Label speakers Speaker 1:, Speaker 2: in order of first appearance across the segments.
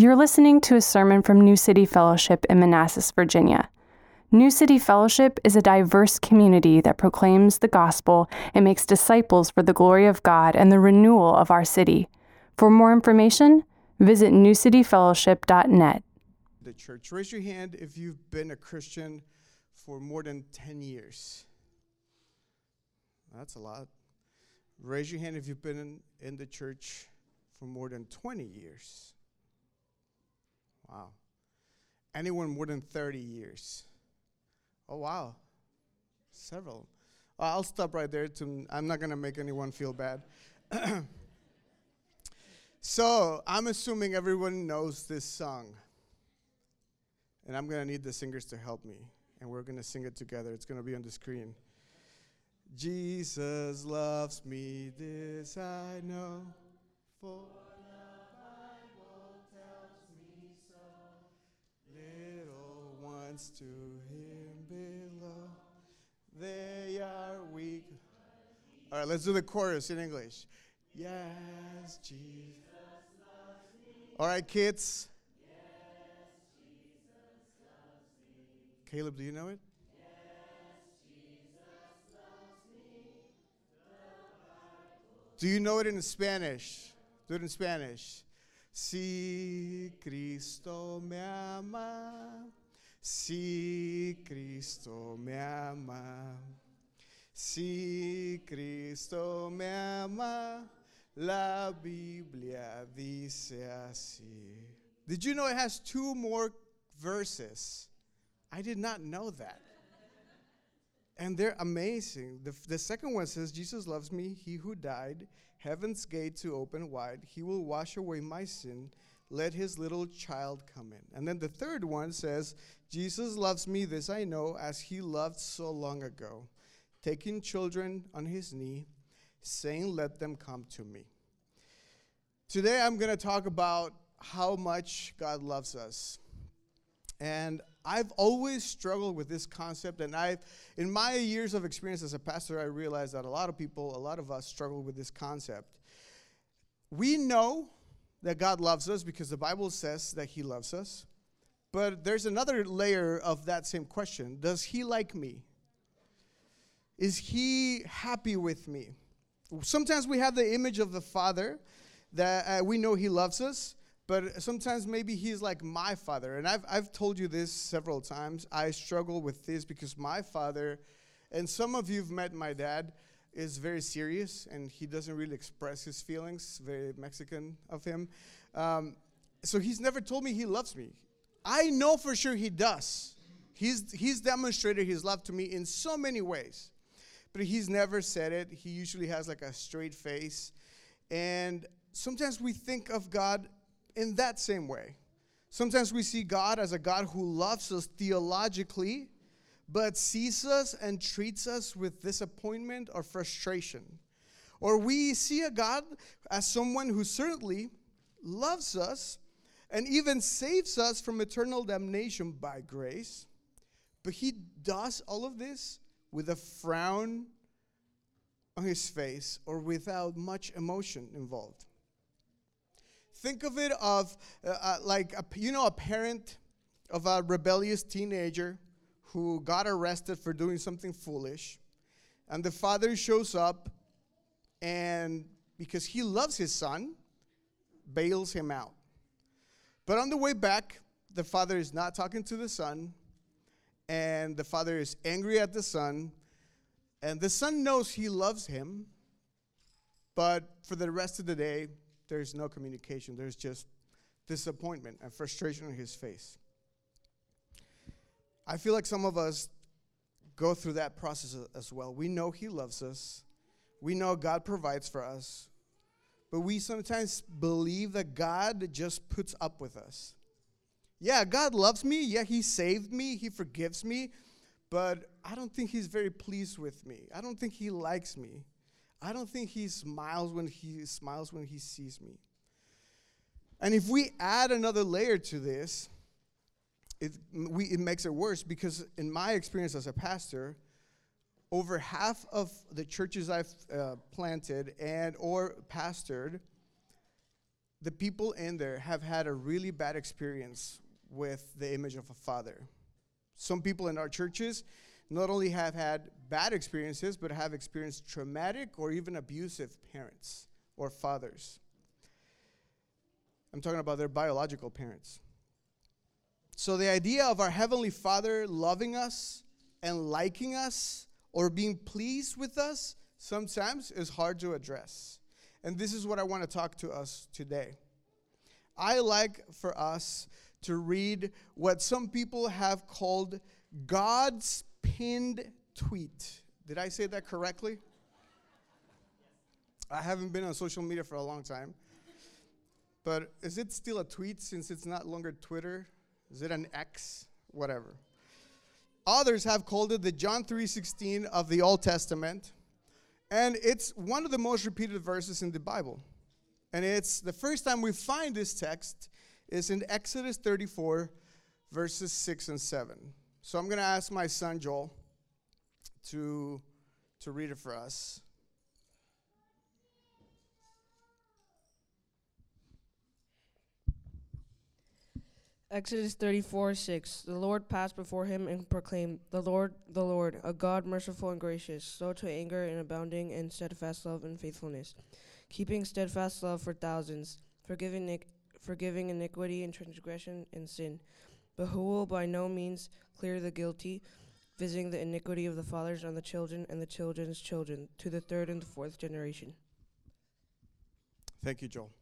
Speaker 1: You're listening to a sermon from New City Fellowship in Manassas, Virginia. New City Fellowship is a diverse community that proclaims the gospel and makes disciples for the glory of God and the renewal of our city. For more information, visit newcityfellowship.net.
Speaker 2: The church. Raise your hand if you've been a Christian for more than 10 years. That's a lot. Raise your hand if you've been in, in the church for more than 20 years. Wow. Anyone more than 30 years? Oh, wow. Several. I'll stop right there. To, I'm not going to make anyone feel bad. so, I'm assuming everyone knows this song. And I'm going to need the singers to help me. And we're going to sing it together. It's going to be on the screen. Jesus loves me, this I know. For to him below. They are weak. All right, let's do the chorus in English. Yes, Jesus. All right, kids. Caleb, do you know it? Yes, Jesus loves me. Do you know it in Spanish? Do it in Spanish. Si Cristo me ama. Si Cristo me ama, si Cristo me ama, la Biblia dice así. Did you know it has two more verses? I did not know that. And they're amazing. The, the second one says, Jesus loves me, he who died, heaven's gate to open wide, he will wash away my sin let his little child come in. And then the third one says, Jesus loves me, this I know, as he loved so long ago, taking children on his knee, saying, Let them come to me. Today I'm going to talk about how much God loves us. And I've always struggled with this concept, and I've, in my years of experience as a pastor, I realized that a lot of people, a lot of us, struggle with this concept. We know that God loves us because the Bible says that He loves us. But there's another layer of that same question Does He like me? Is He happy with me? Sometimes we have the image of the Father that uh, we know He loves us, but sometimes maybe He's like my Father. And I've, I've told you this several times. I struggle with this because my Father, and some of you have met my dad is very serious and he doesn't really express his feelings, very Mexican of him. Um, so he's never told me he loves me. I know for sure he does. He's, he's demonstrated his love to me in so many ways, but he's never said it. He usually has like a straight face. And sometimes we think of God in that same way. Sometimes we see God as a God who loves us theologically, but sees us and treats us with disappointment or frustration. Or we see a God as someone who certainly loves us and even saves us from eternal damnation by grace, but he does all of this with a frown on his face or without much emotion involved. Think of it of uh, uh, like a, you know a parent of a rebellious teenager who got arrested for doing something foolish. And the father shows up and because he loves his son, bails him out. But on the way back, the father is not talking to the son, and the father is angry at the son, and the son knows he loves him, but for the rest of the day, there's no communication. There's just disappointment and frustration on his face. I feel like some of us go through that process as well. We know He loves us, we know God provides for us, but we sometimes believe that God just puts up with us. Yeah, God loves me. Yeah, He saved me, He forgives me, but I don't think He's very pleased with me. I don't think He likes me. I don't think He smiles when He smiles when He sees me. And if we add another layer to this, it, we, it makes it worse because in my experience as a pastor, over half of the churches I've uh, planted and or pastored, the people in there have had a really bad experience with the image of a father. Some people in our churches not only have had bad experiences, but have experienced traumatic or even abusive parents or fathers. I'm talking about their biological parents. So, the idea of our Heavenly Father loving us and liking us or being pleased with us sometimes is hard to address. And this is what I want to talk to us today. I like for us to read what some people have called God's pinned tweet. Did I say that correctly? I haven't been on social media for a long time. But is it still a tweet since it's not longer Twitter? Is it an X? Whatever. Others have called it the John 3:16 of the Old Testament. And it's one of the most repeated verses in the Bible. And it's the first time we find this text is in Exodus 34 verses 6 and 7. So I'm going to ask my son Joel to to read it for us.
Speaker 3: Exodus 34 6. The Lord passed before him and proclaimed, The Lord, the Lord, a God merciful and gracious, slow to anger and abounding in steadfast love and faithfulness, keeping steadfast love for thousands, forgiving, forgiving iniquity and transgression and sin, but who will by no means clear the guilty, visiting the iniquity of the fathers on the children and the children's children, to the third and the fourth generation.
Speaker 2: Thank you, Joel.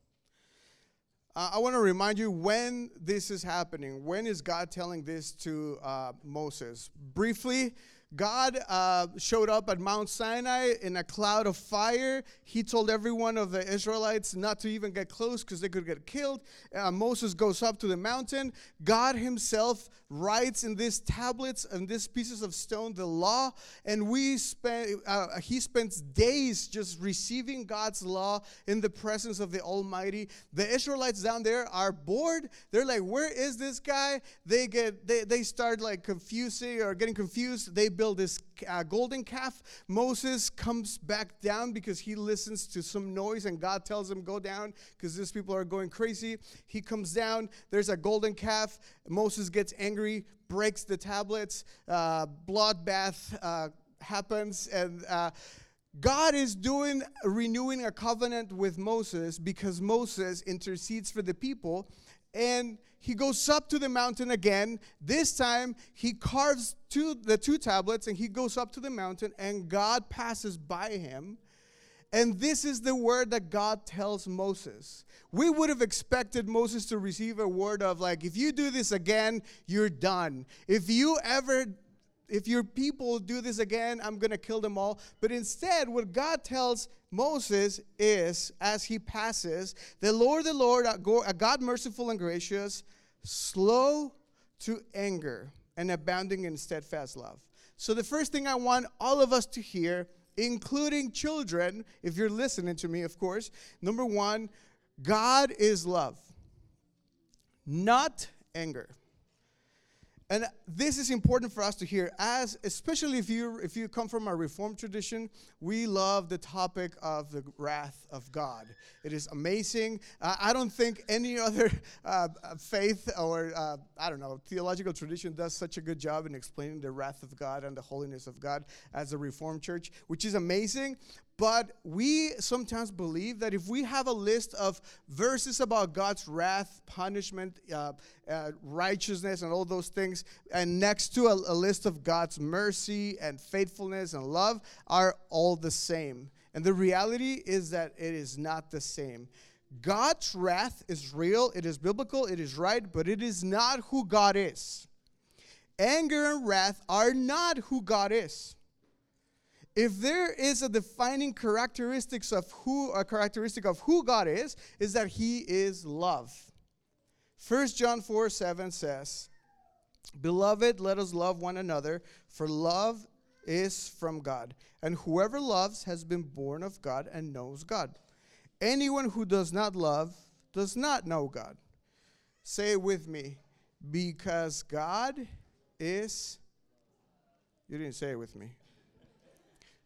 Speaker 2: Uh, I want to remind you when this is happening. When is God telling this to uh, Moses? Briefly, God uh, showed up at Mount Sinai in a cloud of fire. He told every one of the Israelites not to even get close because they could get killed. Uh, Moses goes up to the mountain. God Himself writes in these tablets and these pieces of stone the law, and we spend. Uh, he spends days just receiving God's law in the presence of the Almighty. The Israelites down there are bored. They're like, "Where is this guy?" They get they they start like confusing or getting confused. They build this uh, golden calf. Moses comes back down because he listens to some noise and God tells him, Go down because these people are going crazy. He comes down. There's a golden calf. Moses gets angry, breaks the tablets. Uh, bloodbath uh, happens. And uh, God is doing renewing a covenant with Moses because Moses intercedes for the people and he goes up to the mountain again. This time he carves two, the two tablets and he goes up to the mountain and God passes by him. And this is the word that God tells Moses. We would have expected Moses to receive a word of like, if you do this again, you're done. If you ever if your people do this again, I'm going to kill them all. But instead, what God tells Moses is, as he passes, the Lord, the Lord, a God merciful and gracious, slow to anger, and abounding in steadfast love. So, the first thing I want all of us to hear, including children, if you're listening to me, of course, number one, God is love, not anger. And this is important for us to hear, as especially if you if you come from a Reformed tradition, we love the topic of the wrath of God. It is amazing. Uh, I don't think any other uh, faith or uh, I don't know theological tradition does such a good job in explaining the wrath of God and the holiness of God as the Reformed Church, which is amazing. But we sometimes believe that if we have a list of verses about God's wrath, punishment, uh, uh, righteousness, and all those things, and next to a, a list of God's mercy and faithfulness and love, are all the same. And the reality is that it is not the same. God's wrath is real, it is biblical, it is right, but it is not who God is. Anger and wrath are not who God is if there is a defining characteristics of who a characteristic of who God is, is that He is love. 1 John 4 7 says, Beloved, let us love one another, for love is from God. And whoever loves has been born of God and knows God. Anyone who does not love does not know God. Say it with me. Because God is. You didn't say it with me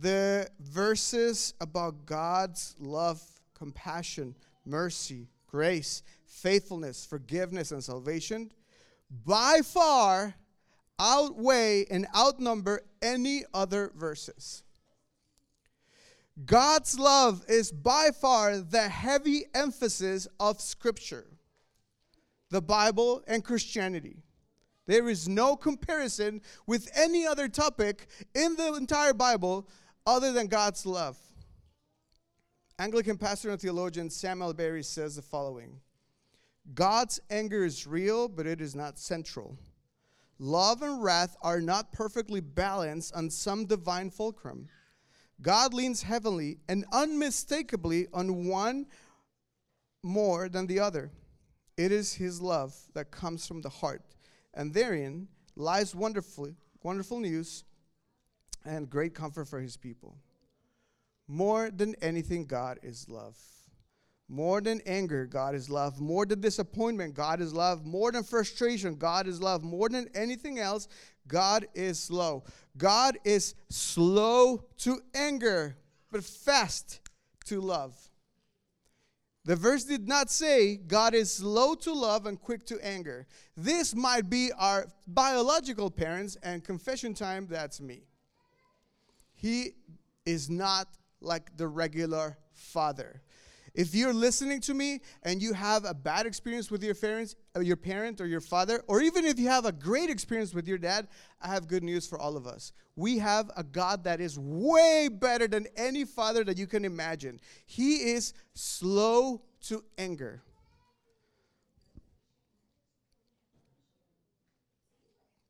Speaker 2: The verses about God's love, compassion, mercy, grace, faithfulness, forgiveness, and salvation by far outweigh and outnumber any other verses. God's love is by far the heavy emphasis of Scripture, the Bible, and Christianity. There is no comparison with any other topic in the entire Bible other than God's love. Anglican pastor and theologian Sam Allberry says the following God's anger is real, but it is not central. Love and wrath are not perfectly balanced on some divine fulcrum. God leans heavily and unmistakably on one more than the other. It is his love that comes from the heart, and therein lies wonderfully, wonderful news and great comfort for his people. More than anything, God is love. More than anger, God is love. More than disappointment, God is love. More than frustration, God is love. More than anything else, God is slow. God is slow to anger, but fast to love. The verse did not say God is slow to love and quick to anger. This might be our biological parents, and confession time, that's me. He is not like the regular father. If you're listening to me and you have a bad experience with your parents, or your parent or your father, or even if you have a great experience with your dad, I have good news for all of us. We have a God that is way better than any father that you can imagine. He is slow to anger.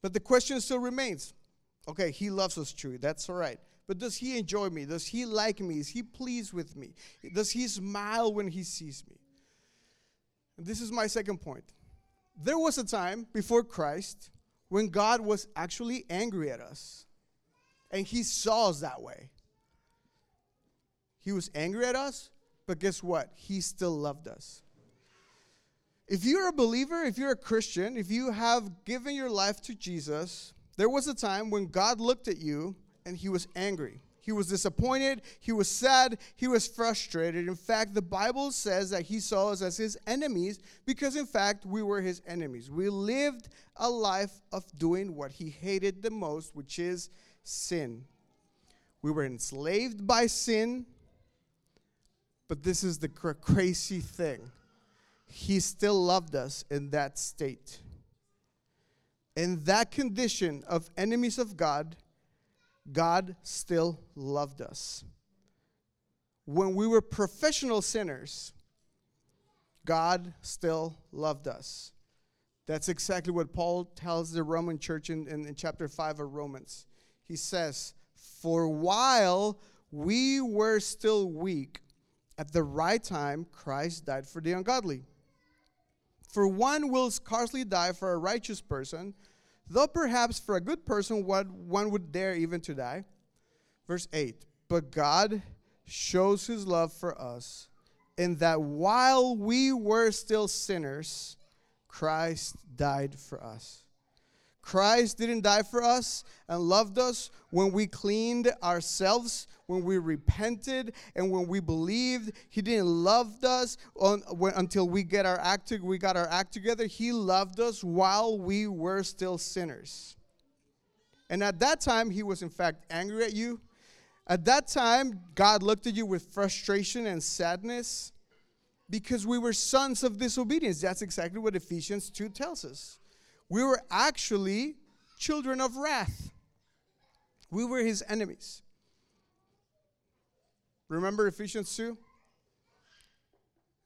Speaker 2: But the question still remains. Okay, he loves us truly. That's all right. But does he enjoy me? Does he like me? Is he pleased with me? Does he smile when he sees me? And this is my second point. There was a time before Christ when God was actually angry at us, and he saw us that way. He was angry at us, but guess what? He still loved us. If you're a believer, if you're a Christian, if you have given your life to Jesus, there was a time when God looked at you and he was angry. He was disappointed, he was sad, he was frustrated. In fact, the Bible says that he saw us as his enemies because, in fact, we were his enemies. We lived a life of doing what he hated the most, which is sin. We were enslaved by sin, but this is the cr- crazy thing. He still loved us in that state. In that condition of enemies of God, God still loved us. When we were professional sinners, God still loved us. That's exactly what Paul tells the Roman church in, in, in, chapter 5 of Romans. He says, For while we were still weak, at the right time, Christ died for the ungodly. For one will scarcely die for a righteous person though perhaps for a good person what one would dare even to die. Verse 8 But God shows his love for us in that while we were still sinners, Christ died for us. Christ didn't die for us and loved us when we cleaned ourselves, when we repented, and when we believed. He didn't love us on, when, until we get our act to, we got our act together. He loved us while we were still sinners. And at that time, he was in fact angry at you. At that time, God looked at you with frustration and sadness because we were sons of disobedience. That's exactly what Ephesians 2 tells us we were actually children of wrath. We were his enemies. Remember Ephesians 2?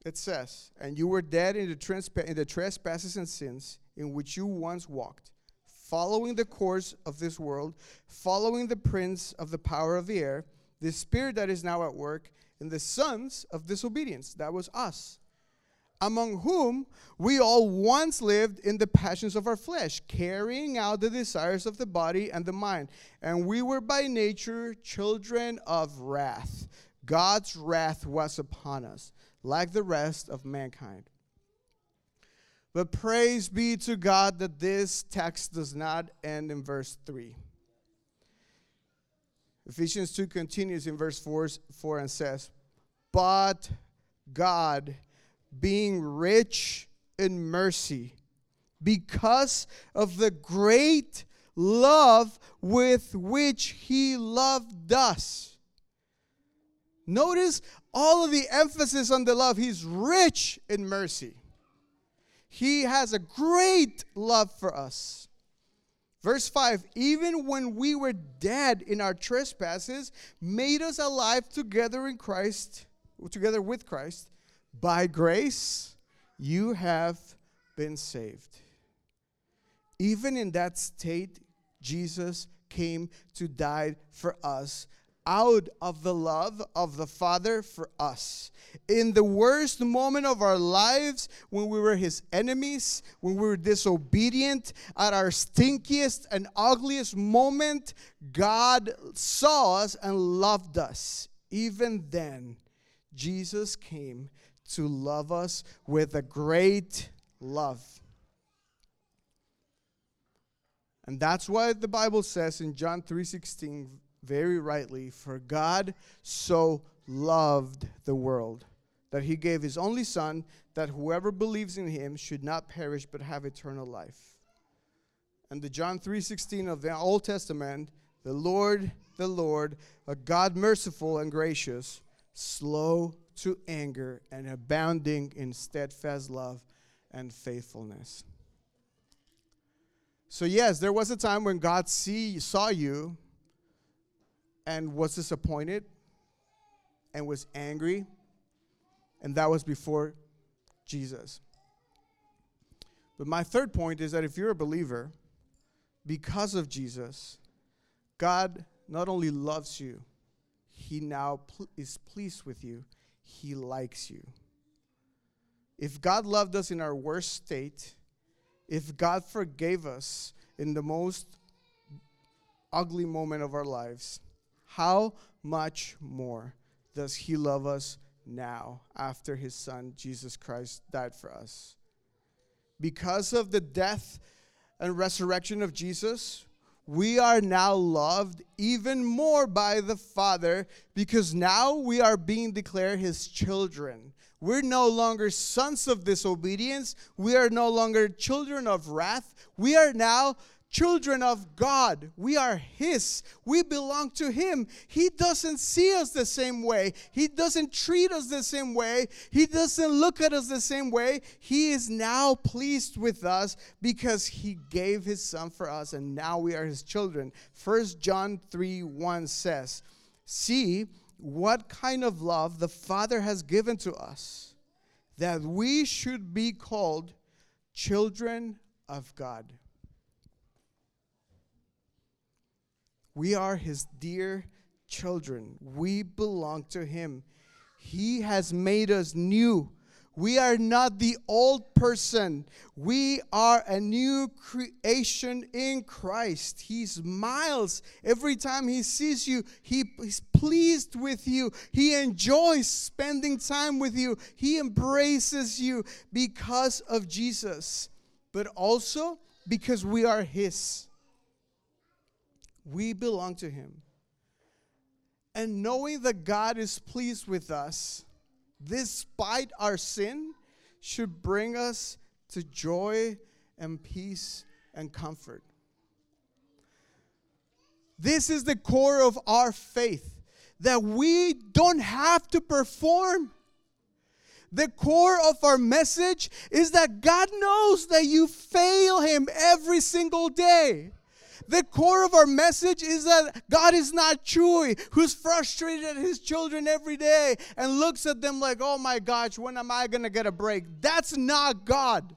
Speaker 2: It says, And you were dead in the, transpa- in the trespasses and sins in which you once walked, following the course of this world, following the prince of the power of the air, the spirit that is now at work in the sons of disobedience. That was us. Among whom we all once lived in the passions of our flesh, carrying out the desires of the body and the mind. And we were by nature children of wrath. God's wrath was upon us, like the rest of mankind. But praise be to God that this text does not end in verse 3. Ephesians 2 continues in verse 4, 4 and says, But God, being rich in mercy, because of the great love with which He loved us. Notice all of the emphasis on the love. He's rich in mercy. He has a great love for us. Verse 5 Even when we were dead in our trespasses, made us alive together in Christ, together with Christ. By grace, you have been saved. Even in that state, Jesus came to die for us out of the love of the Father for us. In the worst moment of our lives, when we were His enemies, when we were disobedient, at our stinkiest and ugliest moment, God saw us and loved us. Even then, Jesus came to love us with a great love. And that's why the Bible says in John 3:16 very rightly, for God so loved the world that he gave his only Son, that whoever believes in him should not perish but have eternal life. And the John 3:16 of the Old Testament, the Lord, the Lord, a God merciful and gracious, slow to anger and abounding in steadfast love and faithfulness. So yes, there was a time when God see, saw you and was disappointed and was angry, and that was before Jesus. But my third point is that if you're a believer, because of Jesus, God not only loves you, He now pl- is pleased with you, He likes you. If God loved us in our worst state, if God forgave us in the most ugly moment of our lives, how much more does He love us now after His Son, Jesus Christ, died for us? Because of the death and resurrection of Jesus, we are now loved even more by the Father because now we are being declared His children. We're no longer sons of disobedience. We are no longer children of wrath. We are now children of God. We are His. We belong to Him. He doesn't see us the same way. He doesn't treat us the same way. He doesn't look at us the same way. He is now pleased with us because He gave His Son for us, and now we are His children. First John 3 1 says, See what kind of love the Father has given to us, that we should be called children of God. We are his dear children. We belong to him. He has made us new. We are not the old person. We are a new creation in Christ. He smiles every time he sees you. He is pleased with you. He enjoys spending time with you. He embraces you because of Jesus, but also because we are his. We belong to Him. And knowing that God is pleased with us, despite our sin, should bring us to joy and peace and comfort. This is the core of our faith that we don't have to perform. The core of our message is that God knows that you fail Him every single day. The core of our message is that God is not Chewy, who's frustrated at his children every day and looks at them like, oh my gosh, when am I going to get a break? That's not God.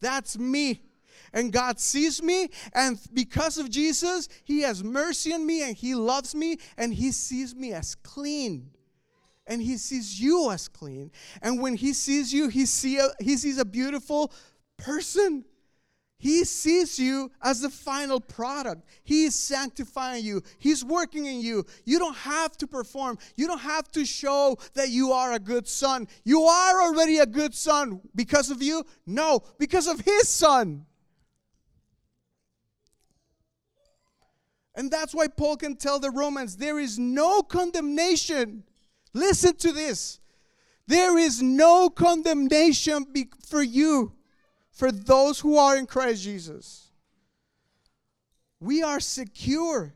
Speaker 2: That's me. And God sees me, and because of Jesus, He has mercy on me and He loves me and He sees me as clean. and he sees you as clean. And when he sees you, he, see a, he sees a beautiful person. He sees you as the final product. He is sanctifying you. He's working in you. You don't have to perform. You don't have to show that you are a good son. You are already a good son because of you? No, because of his son. And that's why Paul can tell the Romans there is no condemnation. Listen to this. There is no condemnation for you for those who are in Christ Jesus. We are secure.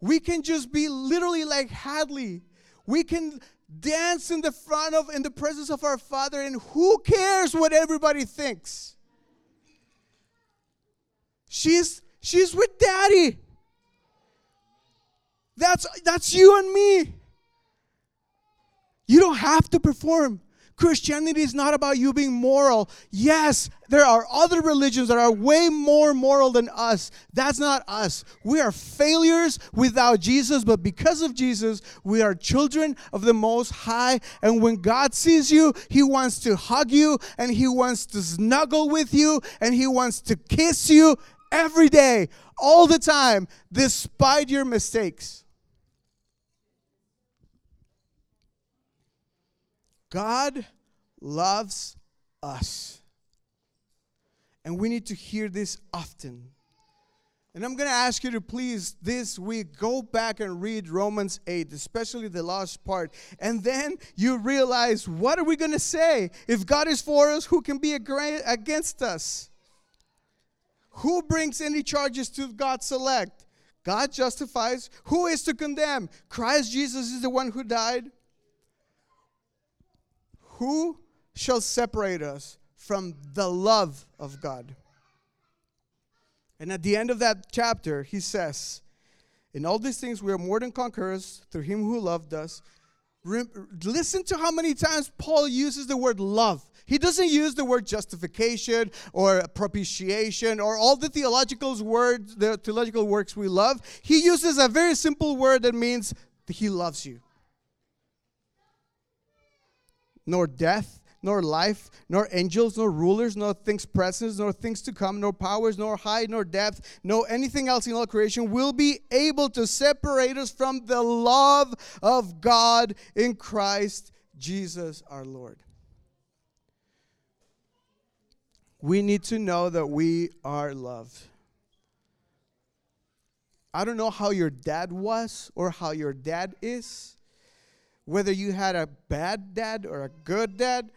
Speaker 2: We can just be literally like Hadley. We can dance in the front of in the presence of our Father and who cares what everybody thinks? She's she's with daddy. That's that's you and me. You don't have to perform. Christianity is not about you being moral. Yes, there are other religions that are way more moral than us. That's not us. We are failures without Jesus, but because of Jesus, we are children of the Most High. And when God sees you, He wants to hug you, and He wants to snuggle with you, and He wants to kiss you every day, all the time, despite your mistakes. God loves us. And we need to hear this often. And I'm going to ask you to please this week go back and read Romans 8, especially the last part. And then you realize what are we going to say? If God is for us, who can be against us? Who brings any charges to God's elect? God justifies. Who is to condemn? Christ Jesus is the one who died. Who shall separate us from the love of God? And at the end of that chapter, he says, In all these things we are more than conquerors through him who loved us. Listen to how many times Paul uses the word love. He doesn't use the word justification or propitiation or all the theological words, the theological works we love. He uses a very simple word that means he loves you nor death, nor life, nor angels, nor rulers, nor things present, nor things to come, nor powers, nor height, nor depth, nor anything else in all creation will be able to separate us from the love of God in Christ Jesus our Lord. We need to know that we are loved. I don't know how your dad was or how your dad is whether you had a bad dad or a good dad,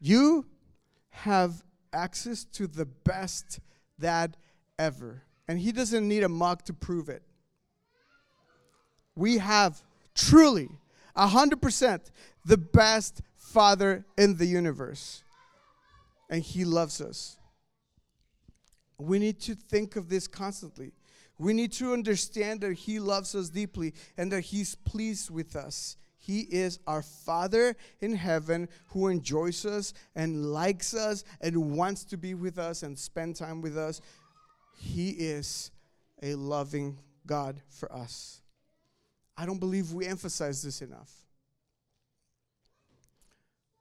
Speaker 2: you have access to the best dad ever. And he doesn't need a mug to prove it. We have truly, 100%, the best father in the universe. And he loves us. We need to think of this constantly. We need to understand that He loves us deeply and that He's pleased with us. He is our Father in heaven who enjoys us and likes us and wants to be with us and spend time with us. He is a loving God for us. I don't believe we emphasize this enough.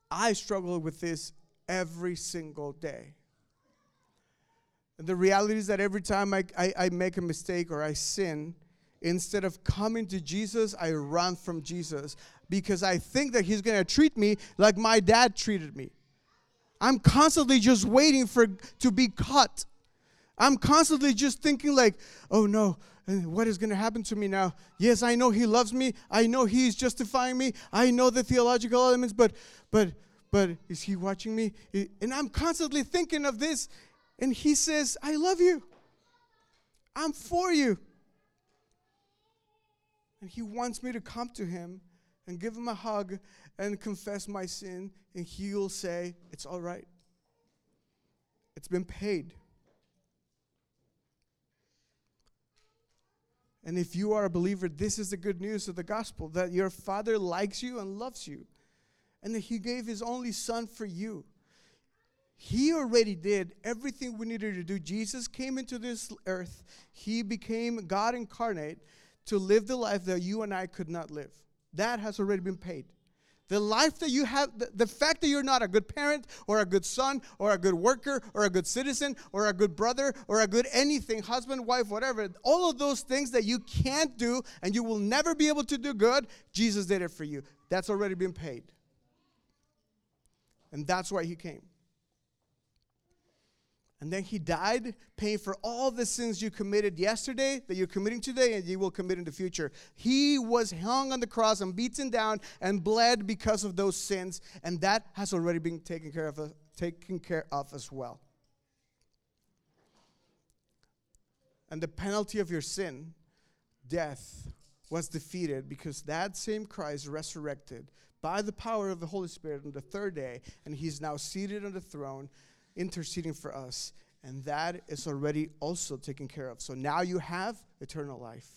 Speaker 2: I struggle with this every single day. And the reality is that every time I, I, I make a mistake or I sin, instead of coming to Jesus, I run from Jesus because I think that He's going to treat me like my dad treated me. I'm constantly just waiting for to be caught. I'm constantly just thinking like, oh no, what is going to happen to me now? Yes, I know he loves me. I know he's justifying me. I know the theological elements, but but but is he watching me? And I'm constantly thinking of this and he says, I love you. I'm for you. And he wants me to come to him and give him a hug and confess my sin, and he'll say, It's all right. It's been paid. And if you are a believer, this is the good news of the gospel that your father likes you and loves you, and that he gave his only son for you. He already did everything we needed to do. Jesus came into this earth, He became God incarnate to live the life that you and I could not live. That has already been paid. The life that you have, the, the, fact that you're not a good parent or a good son or a good worker or a good citizen or a good brother or a good anything, husband, wife, whatever, all of those things that you can't do and you will never be able to do good, Jesus did it for you. That's already been paid. And that's why he came. And then he died, paying for all the sins you committed yesterday, that you're committing today, and you will commit in the future. He was hung on the cross and beaten down and bled because of those sins, and that has already been taken care of, taken care of as well. And the penalty of your sin, death, was defeated because that same Christ resurrected by the power of the Holy Spirit on the third day, and he's now seated on the throne interceding for us, and that is already also taken care of. So now you have eternal life,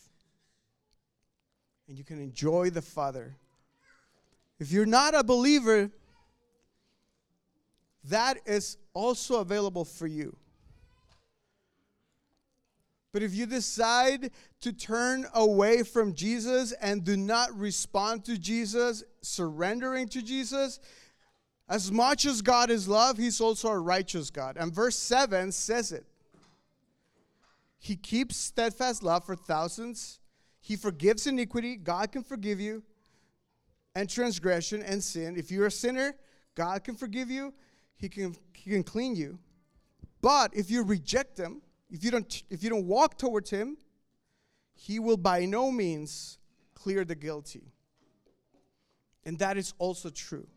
Speaker 2: and you can enjoy the Father. If you're not a believer, that is also available for you. But if you decide to turn away from Jesus and do not respond to Jesus, surrendering to Jesus, as much as God is love, He's also a righteous God. And verse 7 says it. He keeps steadfast love for thousands. He forgives iniquity. God can forgive you. And transgression and sin. If you're a sinner, God can forgive you. He can, he can clean you. But if you reject Him, if you don't, if you don't walk towards Him, He will by no means clear the guilty. And that is also true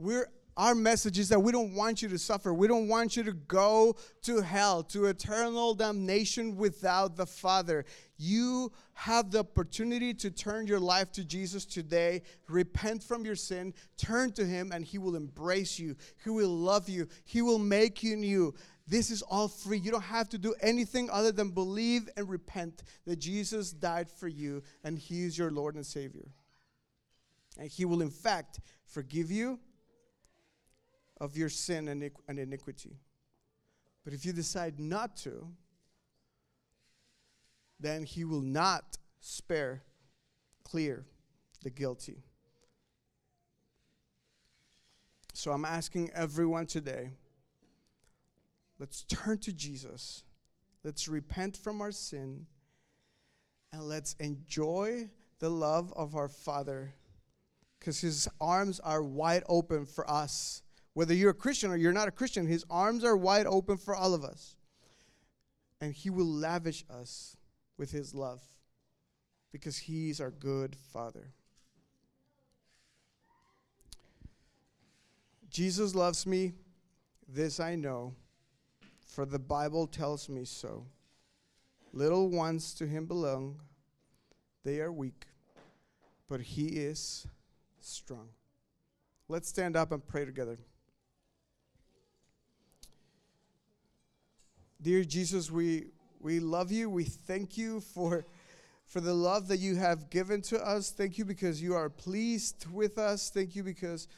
Speaker 2: we're our message is that we don't want you to suffer. We don't want you to go to hell, to eternal damnation without the Father. You have the opportunity to turn your life to Jesus today, repent from your sin, turn to Him, and He will embrace you. He will love you. He will make you new. This is all free. You don't have to do anything other than believe and repent that Jesus died for you and He is your Lord and Savior. And He will, in fact, forgive you of your sin and iniquity. But if you decide not to, then he will not spare clear the guilty. So I'm asking everyone today let's turn to Jesus. Let's repent from our sin and let's enjoy the love of our Father because his arms are wide open for us whether you're a Christian or you're not a Christian, his arms are wide open for all of us. And he will lavish us with his love because he's our good Father. Jesus loves me, this I know, for the Bible tells me so. Little ones to him belong, they are weak, but he is strong. Let's stand up and pray together. Dear Jesus, we, we love you. We thank you for, for the love that you have given to us. Thank you because you are pleased with us. Thank you because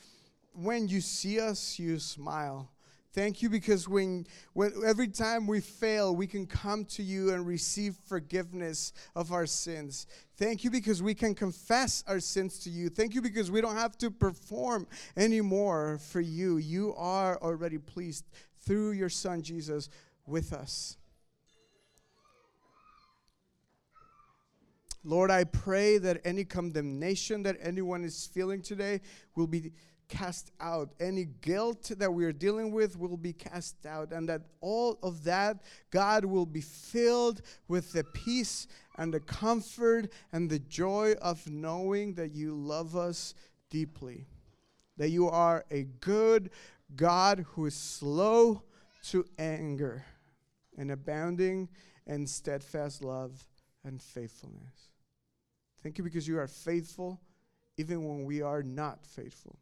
Speaker 2: when you see us, you smile. Thank you because when, when every time we fail, we can come to you and receive forgiveness of our sins. Thank you because we can confess our sins to you. Thank you because we don't have to perform anymore for you. You are already pleased through your Son, Jesus with us. Lord, I pray that any condemnation that anyone is feeling today will be cast out. Any guilt that we are dealing with will be cast out. And that all of that, God will be filled with the peace and the comfort and the joy of knowing that you love us deeply. That you are a good God who is slow to anger and abounding and steadfast love and faithfulness. Thank you because you are faithful even when we are not faithful.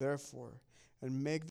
Speaker 2: Therefore, and make